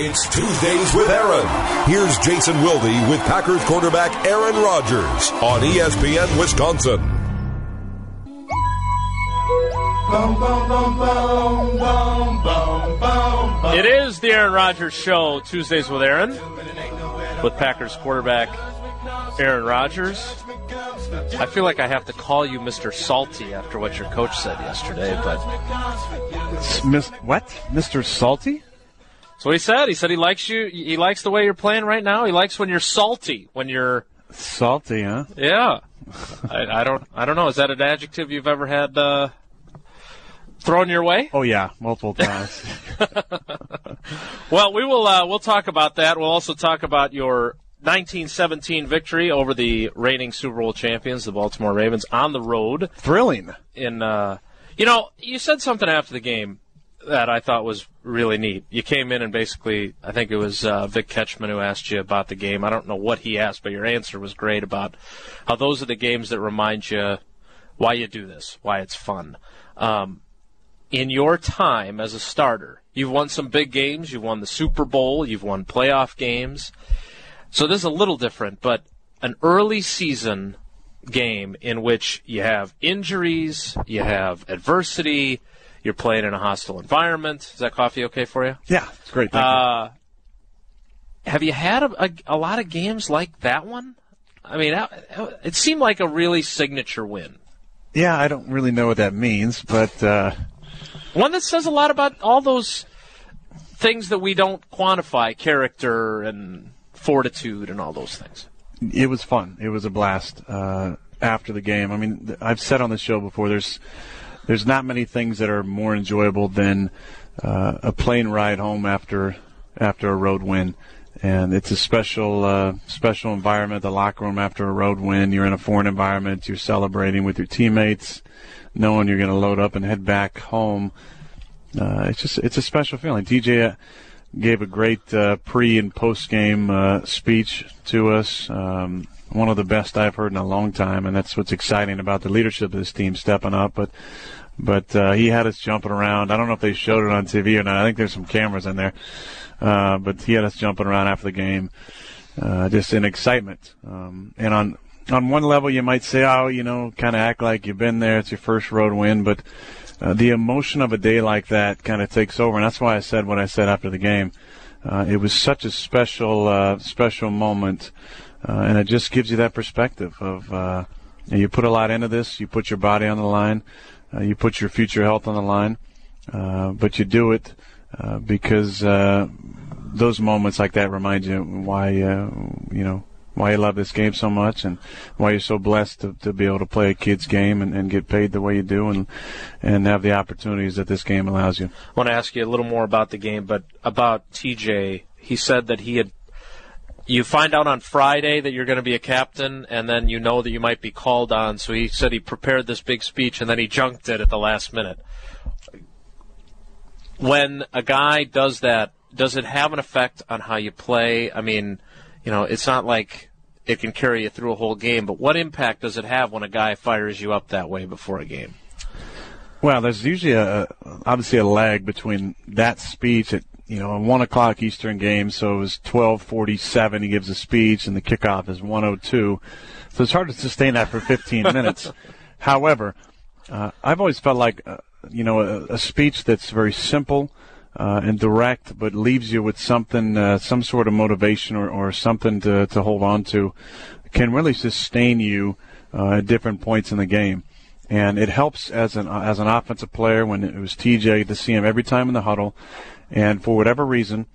It's Tuesdays with Aaron. Here's Jason Wilde with Packers quarterback Aaron Rodgers on ESPN Wisconsin. It is the Aaron Rodgers Show, Tuesdays with Aaron, with Packers quarterback Aaron Rodgers. I feel like I have to call you Mr. Salty after what your coach said yesterday, but Miss, what? Mr. Salty? That's what he said. He said he likes you. He likes the way you're playing right now. He likes when you're salty. When you're, Salty, huh? yeah. I, I don't. I don't know. Is that an adjective you've ever had uh, thrown your way? Oh yeah, multiple times. Well, we will. Uh, we'll talk about that. We'll also talk about your 1917 victory over the reigning Super Bowl champions, the Baltimore Ravens, on the road. Thrilling. In uh, you know, you said something after the game that I thought was really neat. You came in and basically, I think it was uh, Vic Ketchman who asked you about the game. I don't know what he asked, but your answer was great about how those are the games that remind you why you do this, why it's fun. Um, in your time as a starter, you've won some big games. You've won the Super Bowl. You've won playoff games. So this is a little different, but an early season game in which you have injuries, you have adversity, you're playing in a hostile environment. Is that coffee okay for you? Yeah, it's great. Thank you. Uh, have you had a, a, a lot of games like that one? I mean, it seemed like a really signature win. Yeah, I don't really know what that means, but uh, One that says a lot about all those things that we don't quantify character and fortitude and all those things. it was fun. It was a blast uh, after the game. I mean, I've said on the show before. There's there's not many things that are more enjoyable than uh, a plane ride home after after a road win. And it's a special uh, special environment. The locker room after a road win, you're in a foreign environment. You're celebrating with your teammates, knowing you're going to load up and head back home. Uh, it's just it's a special feeling. TJ gave a great uh, pre and post game uh, speech to us. Um, one of the best I've heard in a long time, and that's what's exciting about the leadership of this team stepping up. But but uh, he had us jumping around. I don't know if they showed it on TV or not. I think there's some cameras in there. Uh, but he had us jumping around after the game, uh, just in excitement. Um, and on on one level, you might say, oh, you know, kind of act like you've been there. It's your first road win, but uh, the emotion of a day like that kind of takes over, and that's why I said what I said after the game. Uh, it was such a special, uh, special moment, uh, and it just gives you that perspective of uh, you, put a lot into this. You put your body on the line, uh, you put your future health on the line, uh, but you do it uh, because uh, those moments like that remind you why you know why you love this game so much and why you're so blessed to, to be able to play a kid's game and, and get paid the way you do and and have the opportunities that this game allows you. I want to ask you a little more about the game, but about TJ. He said that he had. You find out on Friday that you're going to be a captain, and then you know that you might be called on. So he said he prepared this big speech, and then he junked it at the last minute. When a guy does that, does it have an effect on how you play? I mean, you know, it's not like it can carry you through a whole game, but what impact does it have when a guy fires you up that way before a game? Well, there's usually a obviously a lag between that speech you know a one o'clock Eastern game, so it was twelve forty seven. He gives a speech, and the kickoff is one o two. So it's hard to sustain that for fifteen minutes. However, uh, I've always felt like uh, you know a, a speech that's very simple uh, and direct, but leaves you with something, uh, some sort of motivation or, or something to to hold on to, can really sustain you uh, at different points in the game and it helps as an as an offensive player when it was TJ to see him every time in the huddle, and for whatever reason,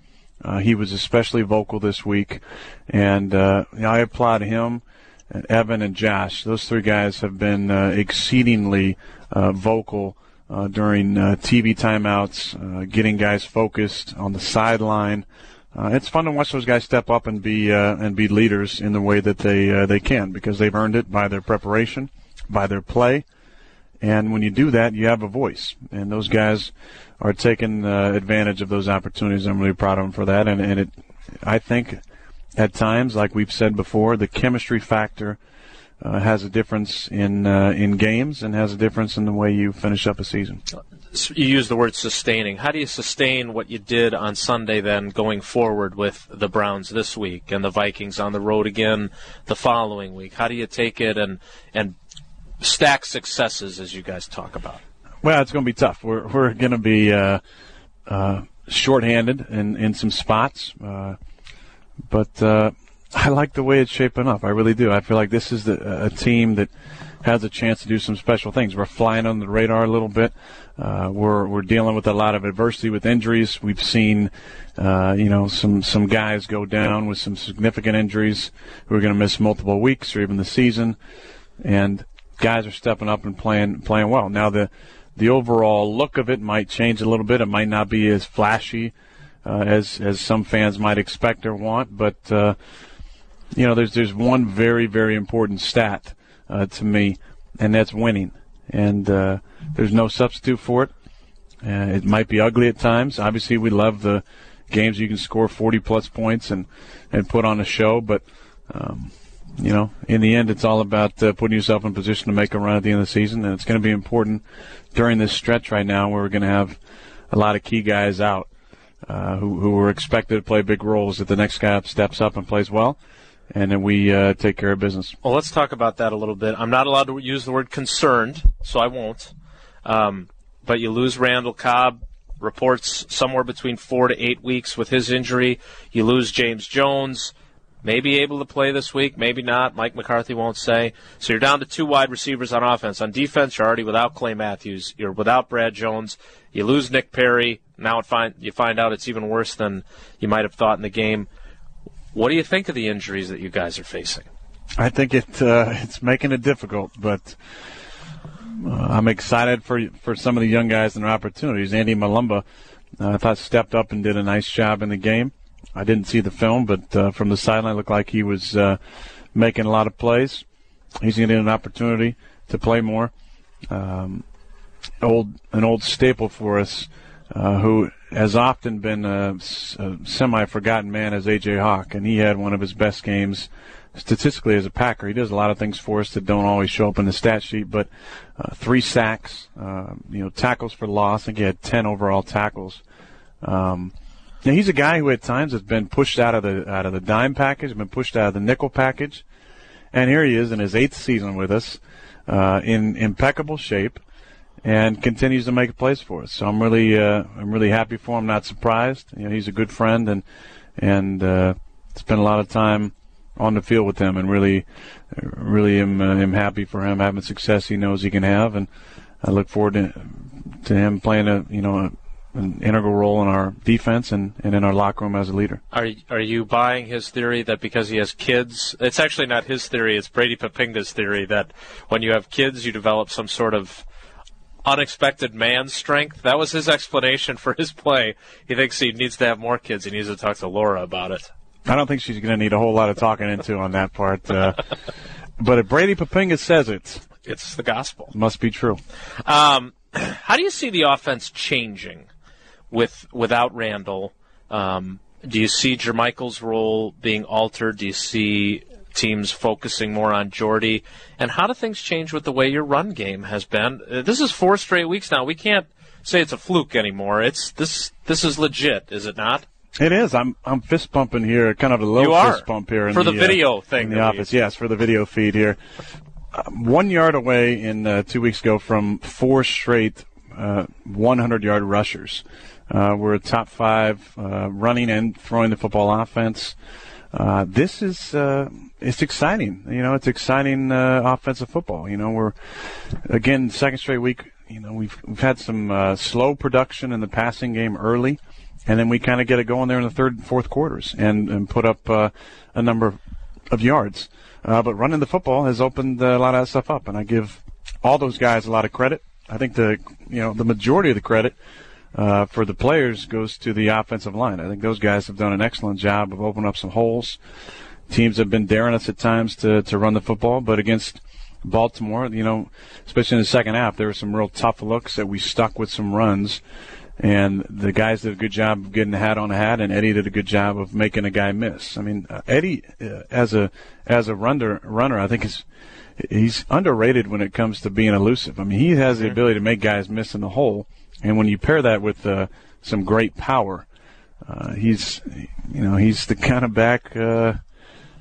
uh, he was especially vocal this week, and uh, I applaud him, and Evan and Josh. Those three guys have been uh, exceedingly uh, vocal. Uh, during uh, TV timeouts, getting guys focused on the sideline, it's fun to watch those guys step up and be and be leaders in the way that they they can because they've earned it by their preparation, by their play, and when you do that, you have a voice. And those guys are taking uh, advantage of those opportunities. I'm really proud of them for that. And, and it, I think, at times, like we've said before, the chemistry factor uh, has a difference in uh, in games and has a difference in the way you finish up a season. you use the word sustaining. How do you sustain what you did on Sunday then going forward with the Browns this week and the Vikings on the road again the following week? How do you take it and and stack successes as you guys talk about? Well, it's going to be tough. We're we're going to be uh, uh, shorthanded in in some spots, uh, but uh, I like the way it's shaping up. I really do. I feel like this is the, a team that has a chance to do some special things. We're flying on the radar a little bit. Uh, we're we're dealing with a lot of adversity with injuries. We've seen, uh, you know, some some guys go down with some significant injuries who are going to miss multiple weeks or even the season, and guys are stepping up and playing playing well. Now the the overall look of it might change a little bit. It might not be as flashy uh, as as some fans might expect or want, but uh, you know, there's there's one very very important stat uh, to me, and that's winning and uh, there's no substitute for it. Uh, it might be ugly at times. Obviously, we love the games you can score 40 plus points and and put on a show, but um, you know, in the end, it's all about uh, putting yourself in position to make a run at the end of the season, and it's going to be important during this stretch right now where we're going to have a lot of key guys out uh, who who are expected to play big roles. If the next guy up steps up and plays well, and then we uh, take care of business. Well, let's talk about that a little bit. I'm not allowed to use the word concerned, so I won't. Um, but you lose Randall Cobb. Reports somewhere between four to eight weeks with his injury. You lose James Jones. Maybe able to play this week, maybe not. Mike McCarthy won't say. So you're down to two wide receivers on offense. On defense, you're already without Clay Matthews. You're without Brad Jones. You lose Nick Perry. Now find, you find out it's even worse than you might have thought in the game. What do you think of the injuries that you guys are facing? I think it uh, it's making it difficult, but uh, I'm excited for for some of the young guys and their opportunities. Andy Mulumba, uh, I thought stepped up and did a nice job in the game. I didn't see the film, but uh, from the sideline, looked like he was uh, making a lot of plays. He's going to get an opportunity to play more. Um, old an old staple for us, uh, who has often been a, a semi-forgotten man as A.J. Hawk, and he had one of his best games statistically as a Packer. He does a lot of things for us that don't always show up in the stat sheet, but uh, three sacks, uh, you know, tackles for loss. I think he had 10 overall tackles. Um, now he's a guy who at times has been pushed out of the out of the dime package, been pushed out of the nickel package, and here he is in his eighth season with us, uh, in impeccable shape and continues to make plays for us. So I'm really uh, I'm really happy for him. Not surprised. You know, he's a good friend and and uh, spent a lot of time on the field with him, and really really am uh, am happy for him having success he knows he can have, and I look forward to to him playing a you know. An integral role in our defense and, and in our locker room as a leader. Are are you buying his theory that because he has kids, it's actually not his theory, it's Brady Poppinga's theory that when you have kids, you develop some sort of unexpected man strength. That was his explanation for his play. He thinks he needs to have more kids. He needs to talk to Laura about it. I don't think she's going to need a whole lot of talking into on that part. Uh, but if Brady Poppinga says it, it's the gospel. Must be true. Um, how do you see the offense changing with without Randall? Um, do you see Jermichael's role being altered? Do you see teams focusing more on Jordy. And how do things change with the way your run game has been? Uh, this is four straight weeks now. We can't say it's a fluke anymore. It's this. This is legit, is it not? It is. I'm I'm fist pumping here, kind of a low fist pump here for the, the, video uh, thing in the office. Yes, for the video feed here. Uh, one yard away in uh, two weeks ago from four straight 100 uh, yard rushers. Uh, we're a top five running and throwing the football offense. this is it's exciting. You know, it's exciting uh, offensive football. You know, we're again second straight week. You know, we've we've had some uh, slow production in the passing game early, and then we kind of get it going there in the third and fourth quarters and and put up uh, a number of yards. Uh, but running the football has opened a lot of that stuff up, and I give all those guys a lot of credit. I think the you know the majority of the credit uh, for the players goes to the offensive line. I think those guys have done an excellent job of opening up some holes teams have been daring us at times to, to run the football, but against Baltimore, you know, especially in the second half, there were some real tough looks that we stuck with some runs. And the guys did a good job of getting the hat on the hat, and Eddie did a good job of making a guy miss. I mean, uh, Eddie, uh, as a as a runner, runner, I think is he's underrated when it comes to being elusive. I mean, he has the ability to make guys miss in the hole, And when you pair that with uh, some great power, uh, he's you know he's the kind of back uh,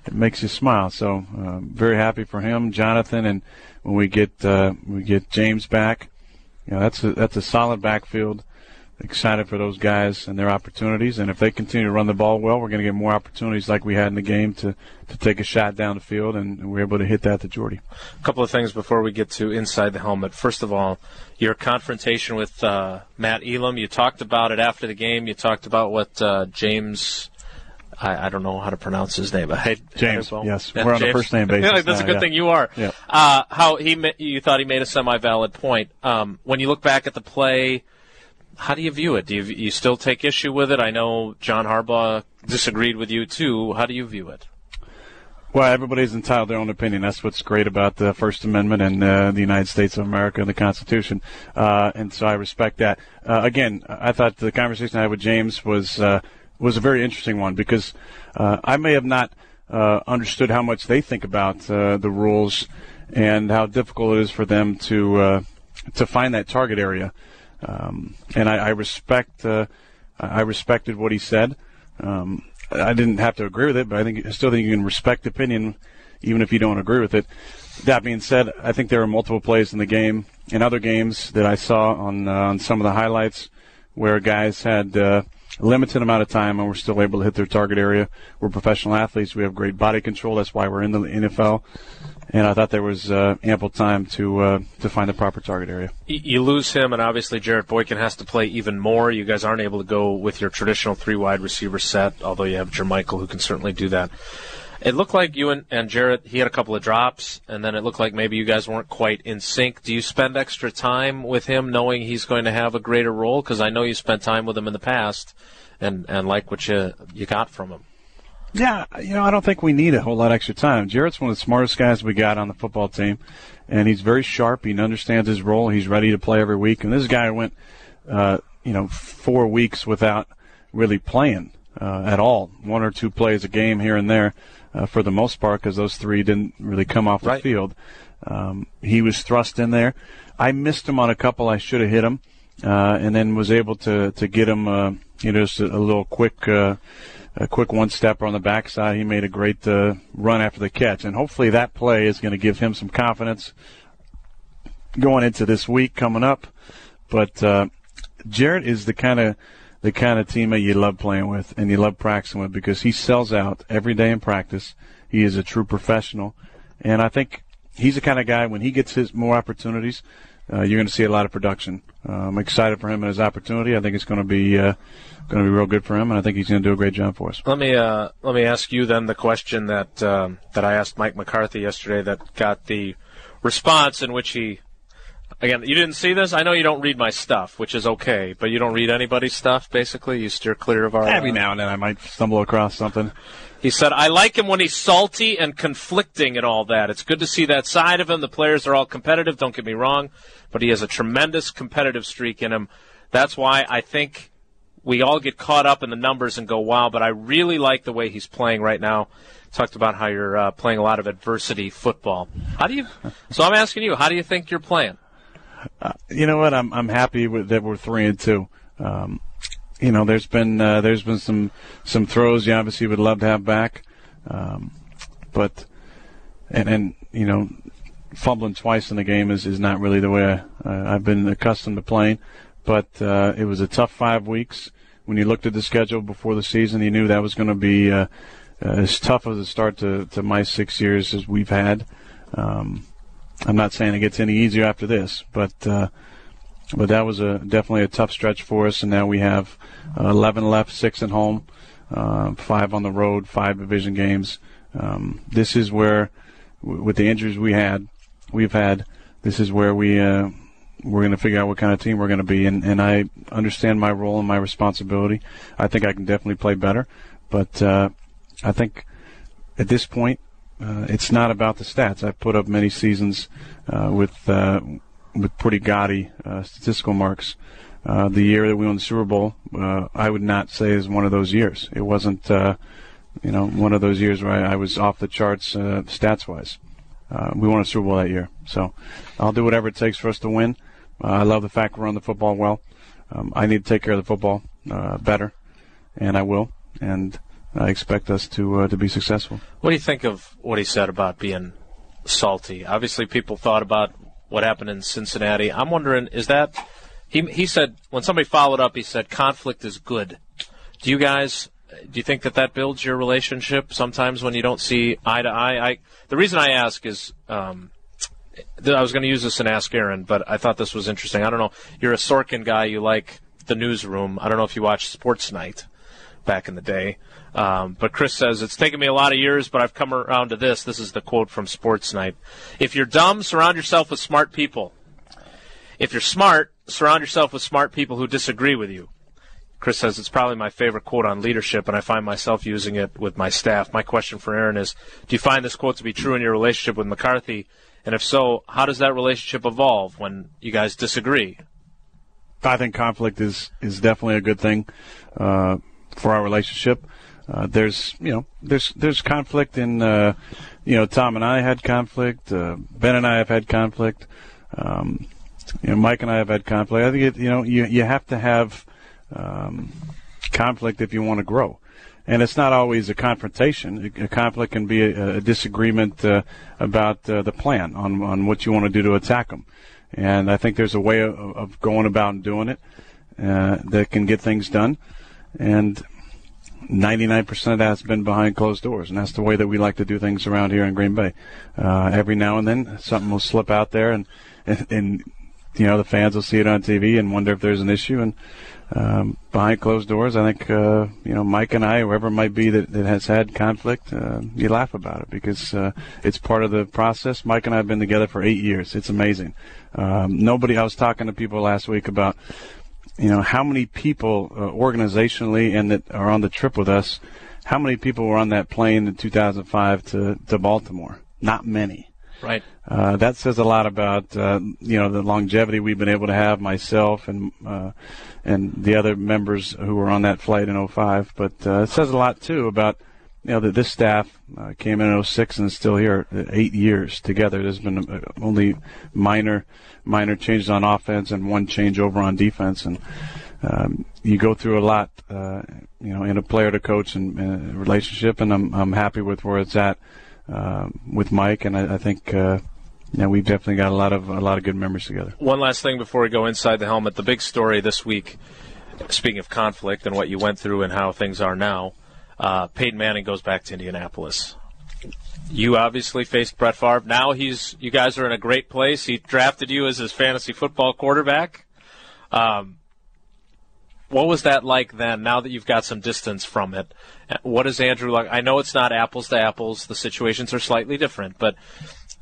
that makes you smile. So uh, very happy for him, Jonathan, and when we get uh, we get James back, you know that's a, that's a solid backfield excited for those guys and their opportunities. And if they continue to run the ball well, we're going to get more opportunities like we had in the game to, to take a shot down the field, and we're able to hit that to Jordy. A couple of things before we get to inside the helmet. First of all, your confrontation with uh, Matt Elam. You talked about it after the game. You talked about what uh, James. I, I, don't know how to pronounce his name, but hey, James. Yes, we're on James. the first name basis. yeah, that's now, a good yeah. thing you are. Yeah. Uh, how he you thought he made a semi-valid point. Um, when you look back at the play, how do you view it? Do you, you still take issue with it? I know John Harbaugh disagreed with you too. How do you view it? Well, everybody's entitled their own opinion. That's what's great about the First Amendment and uh, the United States of America and the Constitution. Uh, and so I respect that. Uh, again, I thought the conversation I had with James was uh, was a very interesting one because uh, I may have not uh, understood how much they think about the rules and how difficult it is for them to to find that target area. Um, and I, I respect uh, I respected what he said. Um, I didn't have to agree with it, but I think I still think you can respect opinion even if you don't agree with it. That being said, I think there are multiple plays in the game in other games that I saw on uh, on some of the highlights where guys had uh, a limited amount of time and were still able to hit their target area. We're professional athletes. We have great body control. That's why we're in the NFL and I thought there was uh, ample time to uh, to find the proper target area. You lose him, and obviously Jarrett Boykin has to play even more. You guys aren't able to go with your traditional three wide receiver set, although you have Jermichael who can certainly do that. It looked like you and, and Jarrett, he had a couple of drops, and then it looked like maybe you guys weren't quite in sync. Do you spend extra time with him knowing he's going to have a greater role? Because I know you spent time with him in the past and, and like what you, you got from him. Yeah, you know, I don't think we need a whole lot extra time. Jarrett's one of the smartest guys we got on the football team, and he's very sharp. He understands his role. He's ready to play every week. And this guy went, uh, you know, four weeks without really playing uh, at all. One or two plays a game here and there, uh, for the most part, because those three didn't really come off the right. field. Um, he was thrust in there. I missed him on a couple. I should have hit him, uh, and then was able to to get him, uh, you know, just a, a little quick uh, a quick one stepper on the backside. He made a great uh, run after the catch, and hopefully that play is going to give him some confidence going into this week coming up. But uh, Jarrett is the kind of the kind of teammate you love playing with and you love practicing with because he sells out every day in practice. He is a true professional, and I think he's the kind of guy when he gets his more opportunities, you're going to see a lot of production. Uh, I'm excited for him and his opportunity. I think it's going to be uh, going to be real good for him, and I think he's going to do a great job for us. Let me uh, let me ask you then the question that um, that I asked Mike McCarthy yesterday that got the response in which he again you didn't see this. I know you don't read my stuff, which is okay, but you don't read anybody's stuff. Basically, you steer clear of our. Every uh, now and then, I might stumble across something. He said, I like him when he's salty and conflicting and all that. It's good to see that side of him. The players are all competitive, don't get me wrong, but he has a tremendous competitive streak in him. That's why I think we all get caught up in the numbers and go, wow, but I really like the way he's playing right now. Talked about how you're uh, playing a lot of adversity football. How do you? So I'm asking you, how do you think you're playing? Uh, you know what? I'm I'm happy with that we're three and two. Um, you know, there's been uh, there's been some some throws you obviously would love to have back, um, but and and you know, fumbling twice in the game is, is not really the way I, I've been accustomed to playing but uh, it was a tough five weeks. When you looked at the schedule before the season, you knew that was going to be uh, as tough of a start to, to my six years as we've had. Um, I'm not saying it gets any easier after this, but uh, but that was a definitely a tough stretch for us. And now we have uh, 11 left, six at home, uh, five on the road, five division games. Um, this is where, w- with the injuries we had, we've had, this is where we uh, we're going to figure out what kind of team we're going to be. And, and I understand my role and my responsibility. I think I can definitely play better. But uh, I think at this point, uh, it's not about the stats. I've put up many seasons uh, with uh, with pretty gaudy uh, statistical marks. Uh, the year that we won the Super Bowl, uh, I would not say is one of those years. It wasn't, you know, one of those years where I, I was off the charts stats wise. We won a Super Bowl that year, so I'll do whatever it takes for us to win. I love the fact we run the football well. um, I need to take care of the football better, and I will. And I expect us to uh, to be successful. What do you think of what he said about being salty? Obviously, people thought about what happened in Cincinnati. I'm wondering, is that he? He said when somebody followed up, he said conflict is good. Do you guys? Do you think that that builds your relationship sometimes when you don't see eye to eye? I, the reason I ask is um, I was going to use this and ask Aaron, but I thought this was interesting. I don't know. You're a Sorkin guy. You like the newsroom. I don't know if you watch Sports Night back in the day. Um, but Chris says, It's taken me a lot of years, but I've come around to this. This is the quote from Sports Night. If you're dumb, surround yourself with smart people. If you're smart, surround yourself with smart people who disagree with you. Chris says it's probably my favorite quote on leadership, and I find myself using it with my staff. My question for Aaron is Do you find this quote to be true in your relationship with McCarthy? And if so, how does that relationship evolve when you guys disagree? I think conflict is, is definitely a good thing uh, for our relationship. Uh, there's you know there's there's conflict in uh, you know Tom and I had conflict. Uh, ben and I have had conflict. Um, you know Mike and I have had conflict. I think it, you know you you have to have um, conflict if you want to grow. And it's not always a confrontation. A conflict can be a, a disagreement uh, about uh, the plan on on what you want to do to attack them. And I think there's a way of, of going about and doing it uh, that can get things done. And 99% of that's been behind closed doors, and that's the way that we like to do things around here in Green Bay. Uh, every now and then, something will slip out there, and, and, and you know the fans will see it on TV and wonder if there's an issue. And um, behind closed doors, I think uh, you know Mike and I, whoever it might be that, that has had conflict, uh, you laugh about it because uh, it's part of the process. Mike and I have been together for eight years. It's amazing. Um, nobody. I was talking to people last week about you know, how many people uh, organizationally and that are on the trip with us, how many people were on that plane in 2005 to, to Baltimore? Not many. Right. Uh, that says a lot about uh, you know the longevity we've been able to have myself and uh, and the other members who were on that flight in 05. But uh, it says a lot too about know that this staff uh, came in in 06 and is still here eight years together. There's been uh, only minor minor changes on offense and one change over on defense, and um, you go through a lot, uh, you know, in a player to coach and, and relationship. And I'm I'm happy with where it's at uh, with Mike, and I, I think. Uh, yeah, we've definitely got a lot of a lot of good memories together. One last thing before we go inside the helmet, the big story this week. Speaking of conflict and what you went through and how things are now, uh, Peyton Manning goes back to Indianapolis. You obviously faced Brett Favre. Now he's you guys are in a great place. He drafted you as his fantasy football quarterback. Um, what was that like then? Now that you've got some distance from it, what is Andrew like? I know it's not apples to apples. The situations are slightly different, but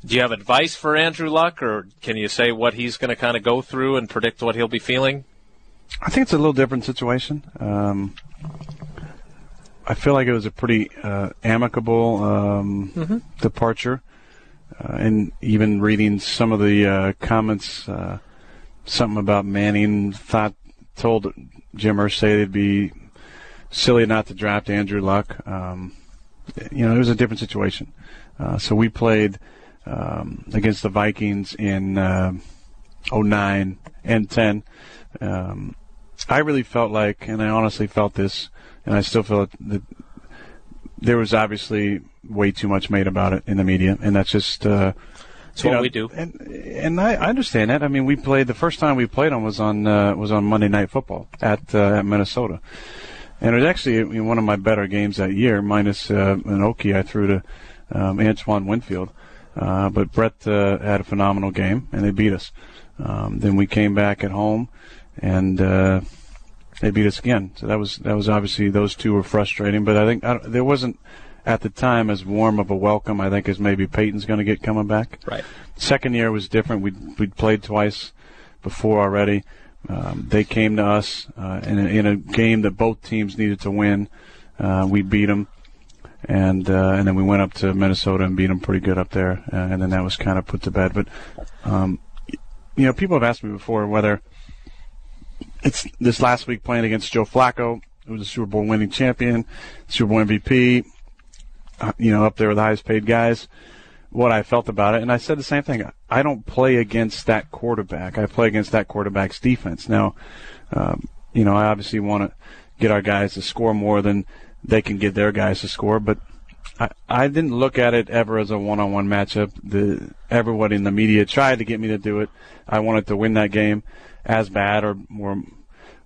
do you have advice for Andrew Luck, or can you say what he's going to kind of go through and predict what he'll be feeling? I think it's a little different situation. Um, I feel like it was a pretty uh, amicable um, mm-hmm. departure, uh, and even reading some of the uh, comments, uh, something about Manning thought told Jim Irsay it'd be silly not to draft Andrew Luck. Um, you know, it was a different situation. Uh, so we played um, against the Vikings in uh, 09 and 10. Um, I really felt like, and I honestly felt this and I still feel that there was obviously way too much made about it in the media, and that's just. Uh, that's what know, we do. And and I, I understand that. I mean, we played the first time we played on was on uh, was on Monday Night Football at uh, at Minnesota, and it was actually one of my better games that year, minus uh, an Okie I threw to um, Antoine Winfield. Uh, but Brett uh, had a phenomenal game, and they beat us. Um, then we came back at home, and uh, they beat us again. So that was that was obviously those two were frustrating. But I think I there wasn't at the time as warm of a welcome. I think as maybe Peyton's going to get coming back. Right. Second year was different. We we played twice before already. Um, they came to us uh, in, a, in a game that both teams needed to win. Uh, we beat them, and uh, and then we went up to Minnesota and beat them pretty good up there, uh, and then that was kind of put to bed. But um, you know, people have asked me before whether it's this last week playing against Joe Flacco, who was a Super Bowl winning champion, Super Bowl MVP, uh, you know, up there with the highest paid guys. What I felt about it, and I said the same thing. I don't play against that quarterback. I play against that quarterback's defense. Now, um, you know, I obviously want to get our guys to score more than they can get their guys to score, but I, I didn't look at it ever as a one-on-one matchup. The everybody in the media tried to get me to do it. I wanted to win that game as bad or more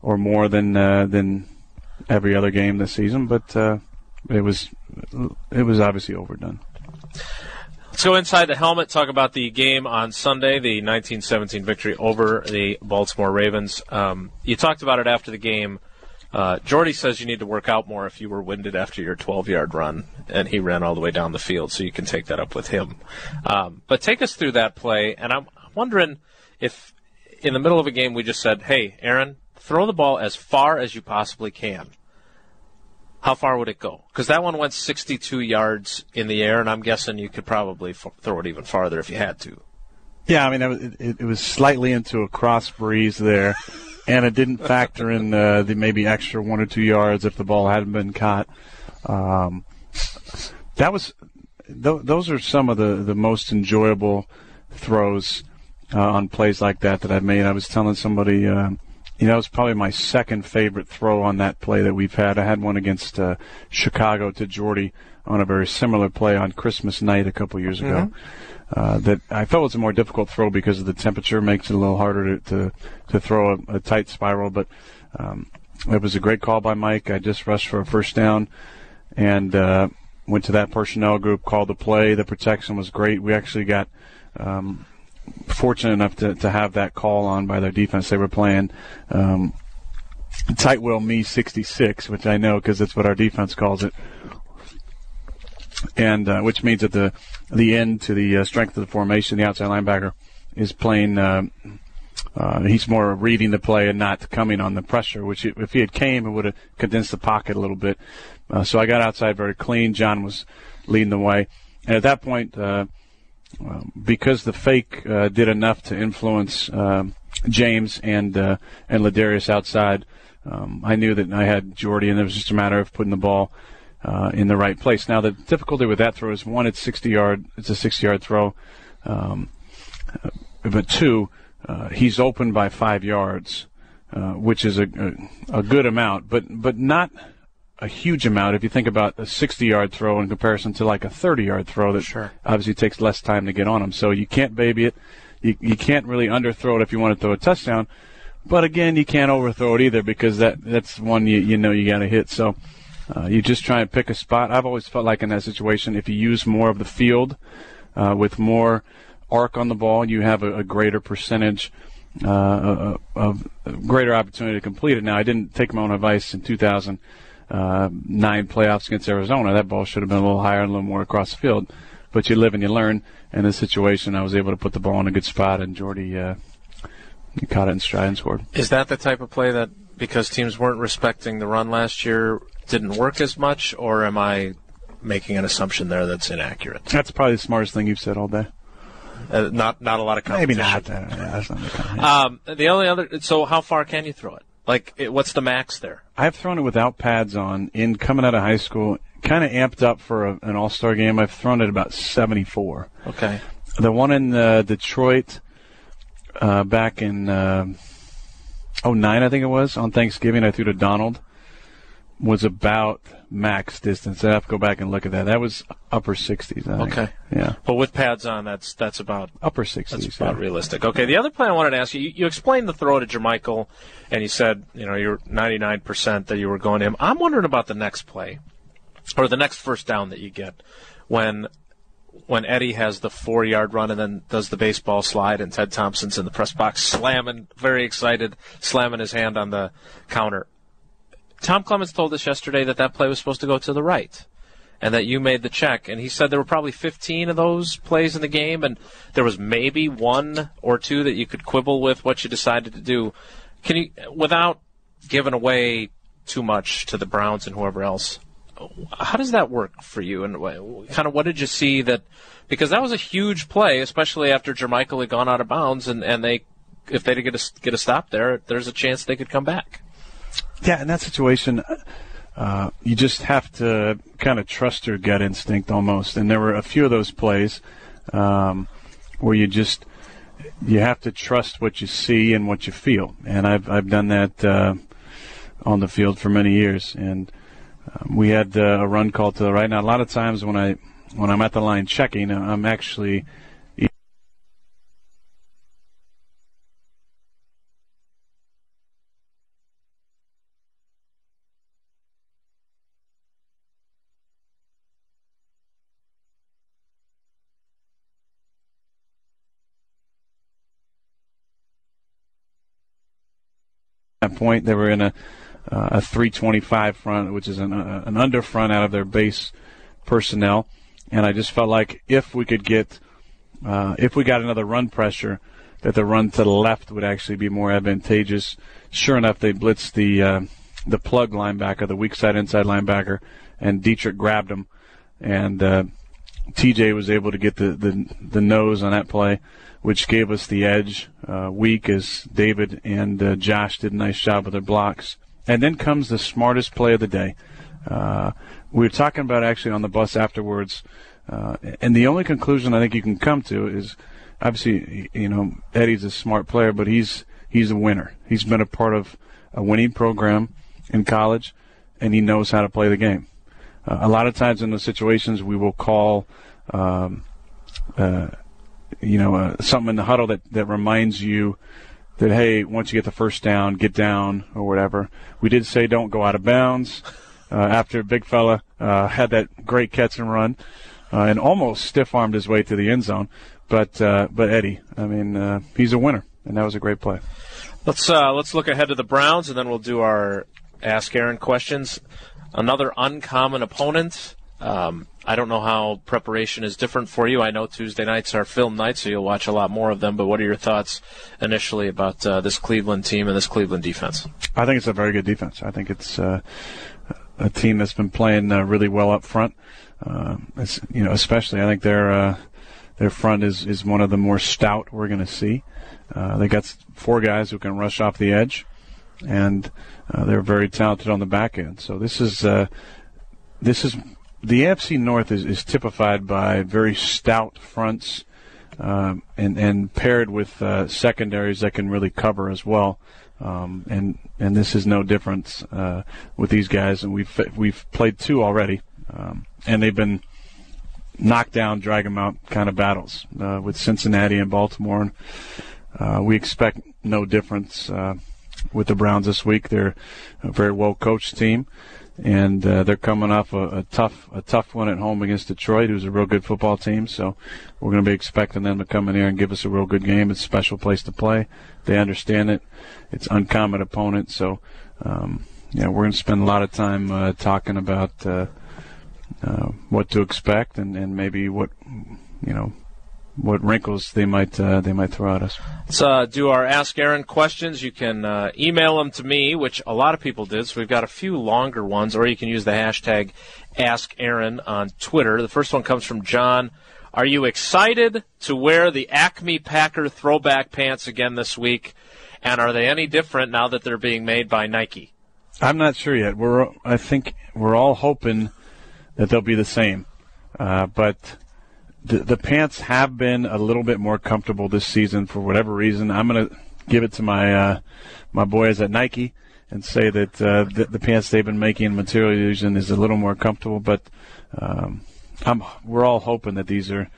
or more than uh, than every other game this season, but uh, it was it was obviously overdone. Let's go inside the helmet, talk about the game on Sunday, the 1917 victory over the Baltimore Ravens. Um, you talked about it after the game. Uh, Jordy says you need to work out more if you were winded after your 12 yard run, and he ran all the way down the field, so you can take that up with him. Um, but take us through that play, and I'm wondering if in the middle of a game we just said, hey, Aaron, throw the ball as far as you possibly can how far would it go? Because that one went 62 yards in the air, and I'm guessing you could probably f- throw it even farther if you had to. Yeah, I mean, it, it, was slightly into a cross breeze there, and it didn't factor in uh, the maybe extra one or two yards if the ball hadn't been caught. Um, that was th- those are some of the, the most enjoyable throws uh, on plays like that that I've made. I was telling somebody. Uh, you know, it was probably my second favorite throw on that play that we've had. I had one against uh, Chicago to Jordy on a very similar play on Christmas night a couple years ago. Mm-hmm. Uh, that I felt was a more difficult throw because of the temperature makes it a little harder to to, to throw a, a, tight spiral. But um, it was a great call by Mike. I just rushed for a first down and uh, went to that personnel group, called the play. The protection was great. We actually got um, fortunate enough to, to have that call on by their defense. They were playing um, tight will me 66, which I know because that's what our defense calls it, and uh, which means that the the end to the uh, strength of the formation, the outside linebacker is playing. Uh, uh, he's more reading the play and not coming on the pressure. Which, if he had came, it would have condensed the pocket a little bit. Uh, so I got outside very clean. John was leading the way, and at that point, uh, because the fake uh, did enough to influence um, James and uh, and Ladarius outside, um, I knew that I had Jordy, and it was just a matter of putting the ball uh, in the right place. Now the difficulty with that throw is one, it's 60 yard, it's a 60 yard throw, um, but two, uh, he's open by five yards, uh, which is a, a, a good amount, but but not a huge amount if you think about a 60 yard throw in comparison to like a 30 yard throw that sure. obviously takes less time to get on them. So you can't baby it. You, you can't really underthrow it if you want to throw a touchdown. But again, you can't overthrow it either because that that's one you you know you got to hit. So uh, you just try and pick a spot. I've always felt like in that situation, if you use more of the field uh, with more arc on the ball, you have a, a greater percentage uh, of greater opportunity to complete it. Now, I didn't take my own advice in 2000 uh, nine playoffs against Arizona. That ball should have been a little higher and a little more across the field. But you live and you learn. In this situation, I was able to put the ball in a good spot, and Jordy uh, caught it in stride and scored. Is that the type of play that, because teams weren't respecting the run last year, didn't work as much, or am I making an assumption there that's inaccurate? That's probably the smartest thing you've said all day. Uh, not not a lot of competition. Maybe not. Uh, yeah, that's not the um, the only other. So how far can you throw it? Like, it, what's the max there? I've thrown it without pads on in coming out of high school. Kind of amped up for a, an All Star game. I've thrown it about 74. Okay. The one in uh, Detroit uh, back in uh, 09, I think it was, on Thanksgiving, I threw to Donald, was about max distance. I have to go back and look at that. That was upper 60s. I okay. Yeah. But with pads on, that's that's about upper 60s. That's about yeah. realistic. Okay. The other play I wanted to ask you, you, you explained the throw to Jermichael, and you said you know you're 99% that you were going to him. I'm wondering about the next play, or the next first down that you get when when Eddie has the four yard run and then does the baseball slide and Ted Thompson's in the press box slamming, very excited, slamming his hand on the counter. Tom Clements told us yesterday that that play was supposed to go to the right and that you made the check. And he said there were probably 15 of those plays in the game, and there was maybe one or two that you could quibble with what you decided to do. Can you, without giving away too much to the Browns and whoever else, how does that work for you? And kind of what did you see that? Because that was a huge play, especially after Jermichael had gone out of bounds, and, and they, if they did get a, get a stop there, there's a chance they could come back. Yeah, in that situation, uh, you just have to kind of trust your gut instinct almost. And there were a few of those plays um, where you just you have to trust what you see and what you feel, and I've I've done that uh, on the field for many years. And um, we had uh, a run call to the right. Now, a lot of times when I when I'm at the line checking, I'm actually that point. They were in a uh, a 325 front, which is an, uh, an under front out of their base personnel. And I just felt like if we could get, uh, if we got another run pressure, that the run to the left would actually be more advantageous. Sure enough, they blitzed the uh, the plug linebacker, the weak side inside linebacker, and Dietrich grabbed him, and uh, TJ was able to get the, the the nose on that play which gave us the edge uh, week as David and uh, Josh did a nice job with their blocks. And then comes the smartest play of the day. Uh, we were talking about actually on the bus afterwards, uh, and the only conclusion I think you can come to is obviously, you know, Eddie's a smart player, but he's he's a winner. He's been a part of a winning program in college, and he knows how to play the game. Uh, a lot of times in those situations, we will call. Um, uh, you know, uh, something in the huddle that, that reminds you that, hey, once you get the first down, get down or whatever. We did say don't go out of bounds uh, after Big Fella uh, had that great catch and run uh, and almost stiff armed his way to the end zone. But, but Eddie, I mean, he's a winner, and that was a great play. Let's, let's look ahead to the Browns, and then we'll do our Ask Aaron questions. Another uncommon opponent. Um, I don't know how preparation is different for you. I know Tuesday nights are film nights, so you'll watch a lot more of them. But what are your thoughts initially about uh, this Cleveland team and this Cleveland defense? I think it's a very good defense. I think it's uh, a team that's been playing uh, really well up front. Uh, you know, especially I think their uh, their front is is one of the more stout we're going to see. Uh, they got four guys who can rush off the edge, and they're very talented on the back end. So this is this is the AFC North is, is typified by very stout fronts um, and, and paired with uh, secondaries that can really cover as well. Um, and and this is no difference uh, with these guys. And we've we've played two already, um, and they've been knock down, drag them out kind of battles uh, with Cincinnati and Baltimore. And, uh, we expect no difference uh, with the Browns this week. They're a very well coached team and uh, they're coming off a, a, tough a tough one at home against Detroit, who's a real good football team. So we're going to be expecting them to come in here and give us a real good game. It's a special place to play. They understand it. It's uncommon opponent. So um, yeah, we're going to spend a lot of time uh, talking about uh, uh, what to expect and, and maybe what you know what wrinkles they might uh, they might throw at us. Let's uh, do our Ask Aaron questions. You can uh, email them to me, which a lot of people did. So we've got a few longer ones, or you can use the hashtag Ask Aaron on Twitter. The first one comes from John. Are you excited to wear the Acme Packer throwback pants again this week? And are they any different now that they're being made by Nike? I'm not sure yet. We're I think we're all hoping that they'll be the same, uh, but the, the pants have been a little bit more comfortable this season for whatever reason. I'm going to give it to my uh, my boys at Nike and say that uh, the, the, pants they've been making Material Illusion is a little more comfortable. But um, I'm, we're all hoping that these are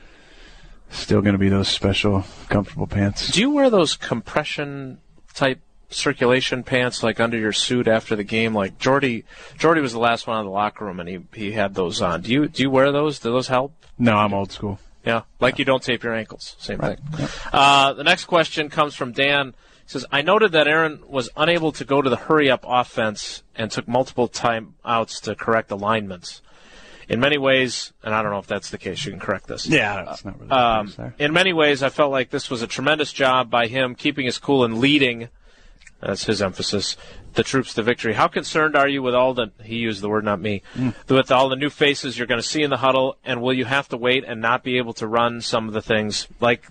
still going to be those special comfortable pants. Do you wear those compression type circulation pants like under your suit after the game? Like Jordy, Jordy was the last one out of the locker room, and he he had those on. Do you do you wear those? Do those help? No, I'm old school. Yeah, like yeah. you don't tape your ankles. Same right. thing. Uh, the next question comes from Dan. He says, I noted that Aaron was unable to go to the hurry up offense and took multiple timeouts to correct alignments. In many ways, and I don't know if that's the case, you can correct this. Yeah, that's not really um, In many ways, I felt like this was a tremendous job by him keeping his cool and leading that's his emphasis. The troops to victory. How concerned are you with all the, he used the word, not me, mm. with all the new faces you're going to see in the huddle, and will you have to wait and not be able to run some of the things like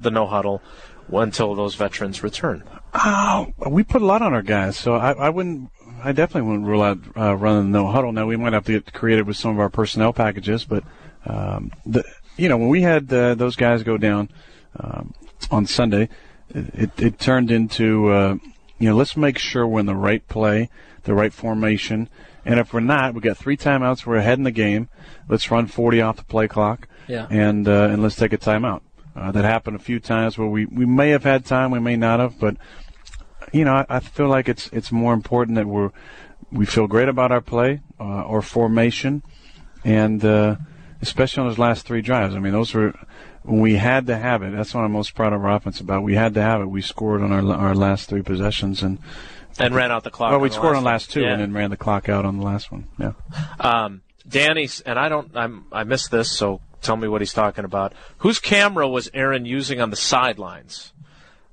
the no huddle until those veterans return? Oh, we put a lot on our guys, so I, I wouldn't, I definitely wouldn't rule out uh, running the no huddle. Now we might have to get creative with some of our personnel packages, but um, the, you know when we had uh, those guys go down, um, on Sunday, it, it turned into uh, you know let's make sure we're in the right play, the right formation, and if we're not, we got three timeouts. We're ahead in the game. Let's run 40 off the play clock, Yeah. and uh, and let's take a timeout. Uh, that happened a few times where we, we may have had time, we may not have, but you know I, I feel like it's it's more important that we're we feel great about our play uh, or formation, and uh, especially on those last three drives. I mean, those were we had to have it. That's what I'm most proud of our offense about. We had to have it. We scored on our our last three possessions, and And ran out the clock. well, we on the scored on last two, Yeah. and then ran the clock out on the last one. Yeah. Um, Danny's, and I don't, I'm, I missed this, so tell me what he's talking about. Whose camera was Aaron using on the sidelines?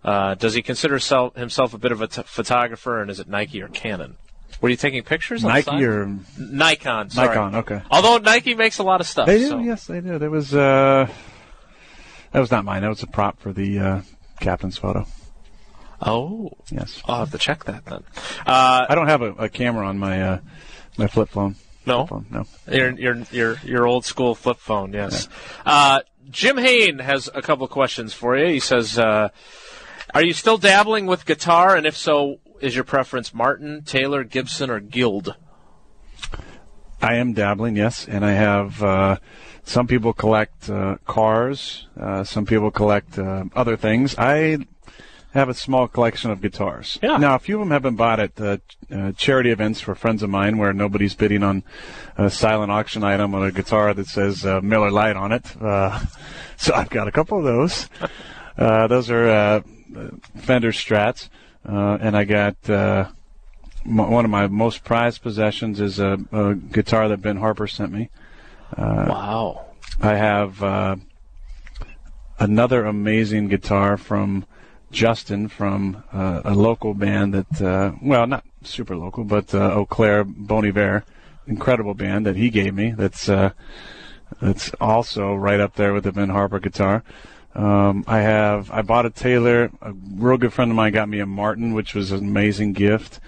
Uh, does he consider self, himself a bit of a t- photographer, and is it Nike or Canon? Were you taking pictures? Nike or Nikon? Sorry. Nikon? Okay. Although Nike makes a lot of stuff. They do. so- Yes, they do. There was uh, that was not mine. That was a prop for the uh, captain's photo. Oh, Yes. I'll have to check that then. Uh, I don't have a, a camera on my uh, my flip phone. no, Phone, no. Your your your your old school flip phone, yes. Uh, Jim Hain has a couple of questions for you. He says, uh, "Are you still dabbling with guitar? And if so, is your preference Martin, Taylor, Gibson, or Guild?" I am dabbling, yes, and I have. Some people collect uh, cars. Uh, some people collect uh, other things. I have a small collection of guitars. Yeah. Now, a few of them have been bought at uh, uh, charity events for friends of mine, where nobody's bidding on a silent auction item on a guitar that says uh, Miller Lite on it. Uh, so I've got a couple of those. Uh, those are uh, Fender Strats, uh, and I got. Uh, m- one of my most prized possessions is a, a guitar that Ben Harper sent me. Wow. I have uh, another amazing guitar from Justin from uh, a local band that, uh, well, not super local, but uh, Eau Claire Bon Iver, incredible band that he gave me. That's uh, that's also right up there with the Ben Harper guitar. Um, I have I bought a Taylor. A real good friend of mine got me a Martin, which was an amazing gift.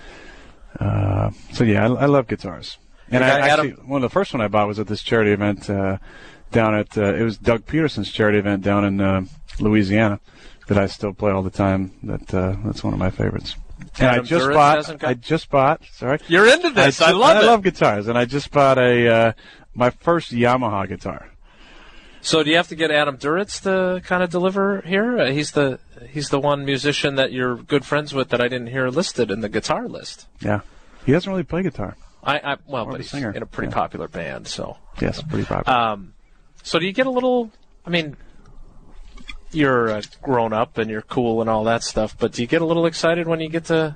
Uh, so yeah, I, I love guitars. And I actually Adam- one of the first one I bought was at this charity event uh, down at uh, it was Doug Pederson's charity event down in uh, Louisiana that I still play all the time. That uh, that's one of my favorites. And I just bought. I just bought. Sorry, You're into this. I, ju- love I it. love guitars, and I just bought a uh, my first Yamaha guitar. so, do you have to get Adam Duritz to kind of deliver here? Uh, he's the he's the one musician that you're good friends with that I didn't hear listed in the guitar list. Yeah, he doesn't really play guitar. I, I well, but he's singer. in a pretty Yeah. popular band, so. Yes, pretty popular. Um, so do you get a little? I mean, you're uh, grown up and you're cool and all that stuff, but do you get a little excited when you get to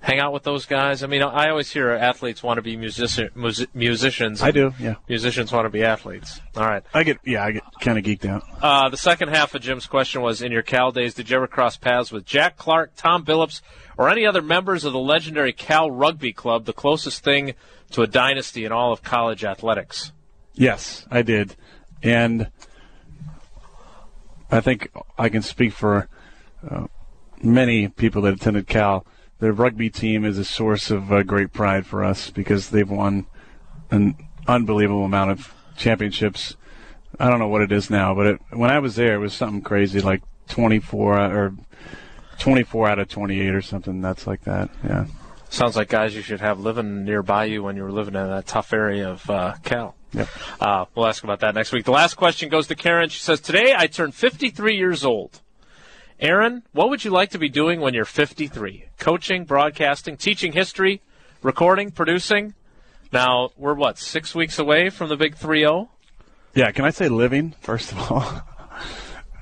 hang out with those guys? I mean, I always hear athletes want to be musician, music, musicians. I do. Yeah, Musicians want to be athletes. All right. I get. Yeah, I get kind of geeked out. Uh, the second half of Jim's question was: In your Cal days, did you ever cross paths with Jack Clark, Tom Billups, or any other members of the legendary Cal Rugby Club, the closest thing to a dynasty in all of college athletics? Yes, I did, and I think I can speak for uh, many people that attended Cal. The rugby team is a source of uh, great pride for us because they've won an unbelievable amount of championships. I don't know what it is now, but it, when I was there, it was something crazy, like 24 or 24 out of 28 or something that's like that. Yeah. Sounds like guys you should have living nearby you when you were living in that tough area of uh, Cal. Yep. Uh, we'll ask about that next week. The last question goes to Karen. She says, Today I turned 53 years old. Aaron, what would you like to be doing when you're 53? Coaching, broadcasting, teaching history, recording, producing? Now, we're what, six weeks away from the big 3 0? Yeah, can I say living first of all?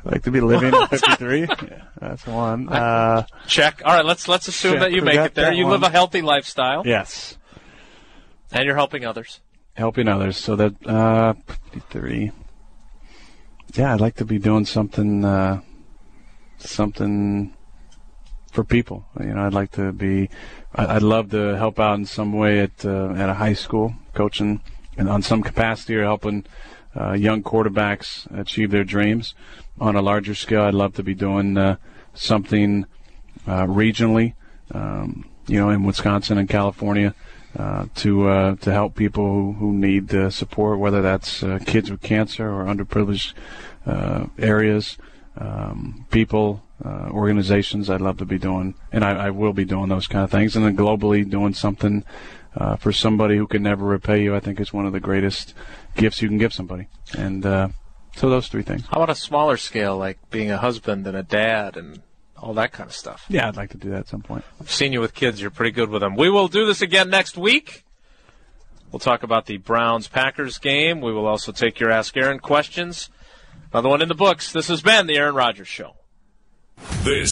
Like to be living at 53. Yeah, that's one. Uh, Check. All right, let's let's assume Check. that you make it there. You one. live a healthy lifestyle, yes, and you're helping others. helping others. So that uh, 53. Yeah, I'd like to be doing something, uh, something for people. You know, I'd like to be. I'd love to help out in some way at uh, at a high school, coaching, and on some capacity or helping uh, young quarterbacks achieve their dreams. On a larger scale, I'd love to be doing uh, something uh, regionally, um, you know, in Wisconsin and California, uh, to uh, to help people who, who need support, whether that's kids with cancer or underprivileged areas. Um, people, uh, organizations. I'd love to be doing, and I, I, will be doing those kind of things. And then globally, doing something uh, for somebody who can never repay you, I think is one of the greatest gifts you can give somebody. And uh, so those three things. How about a smaller scale, like being a husband and a dad and all that kind of stuff? Yeah, I'd like to do that at some point. I've seen you with kids. You're pretty good with them. We will do this again next week. We'll talk about the Browns Packers game. We will also take your Ask Aaron questions. Another one in the books. This has been the Aaron Rodgers Show. This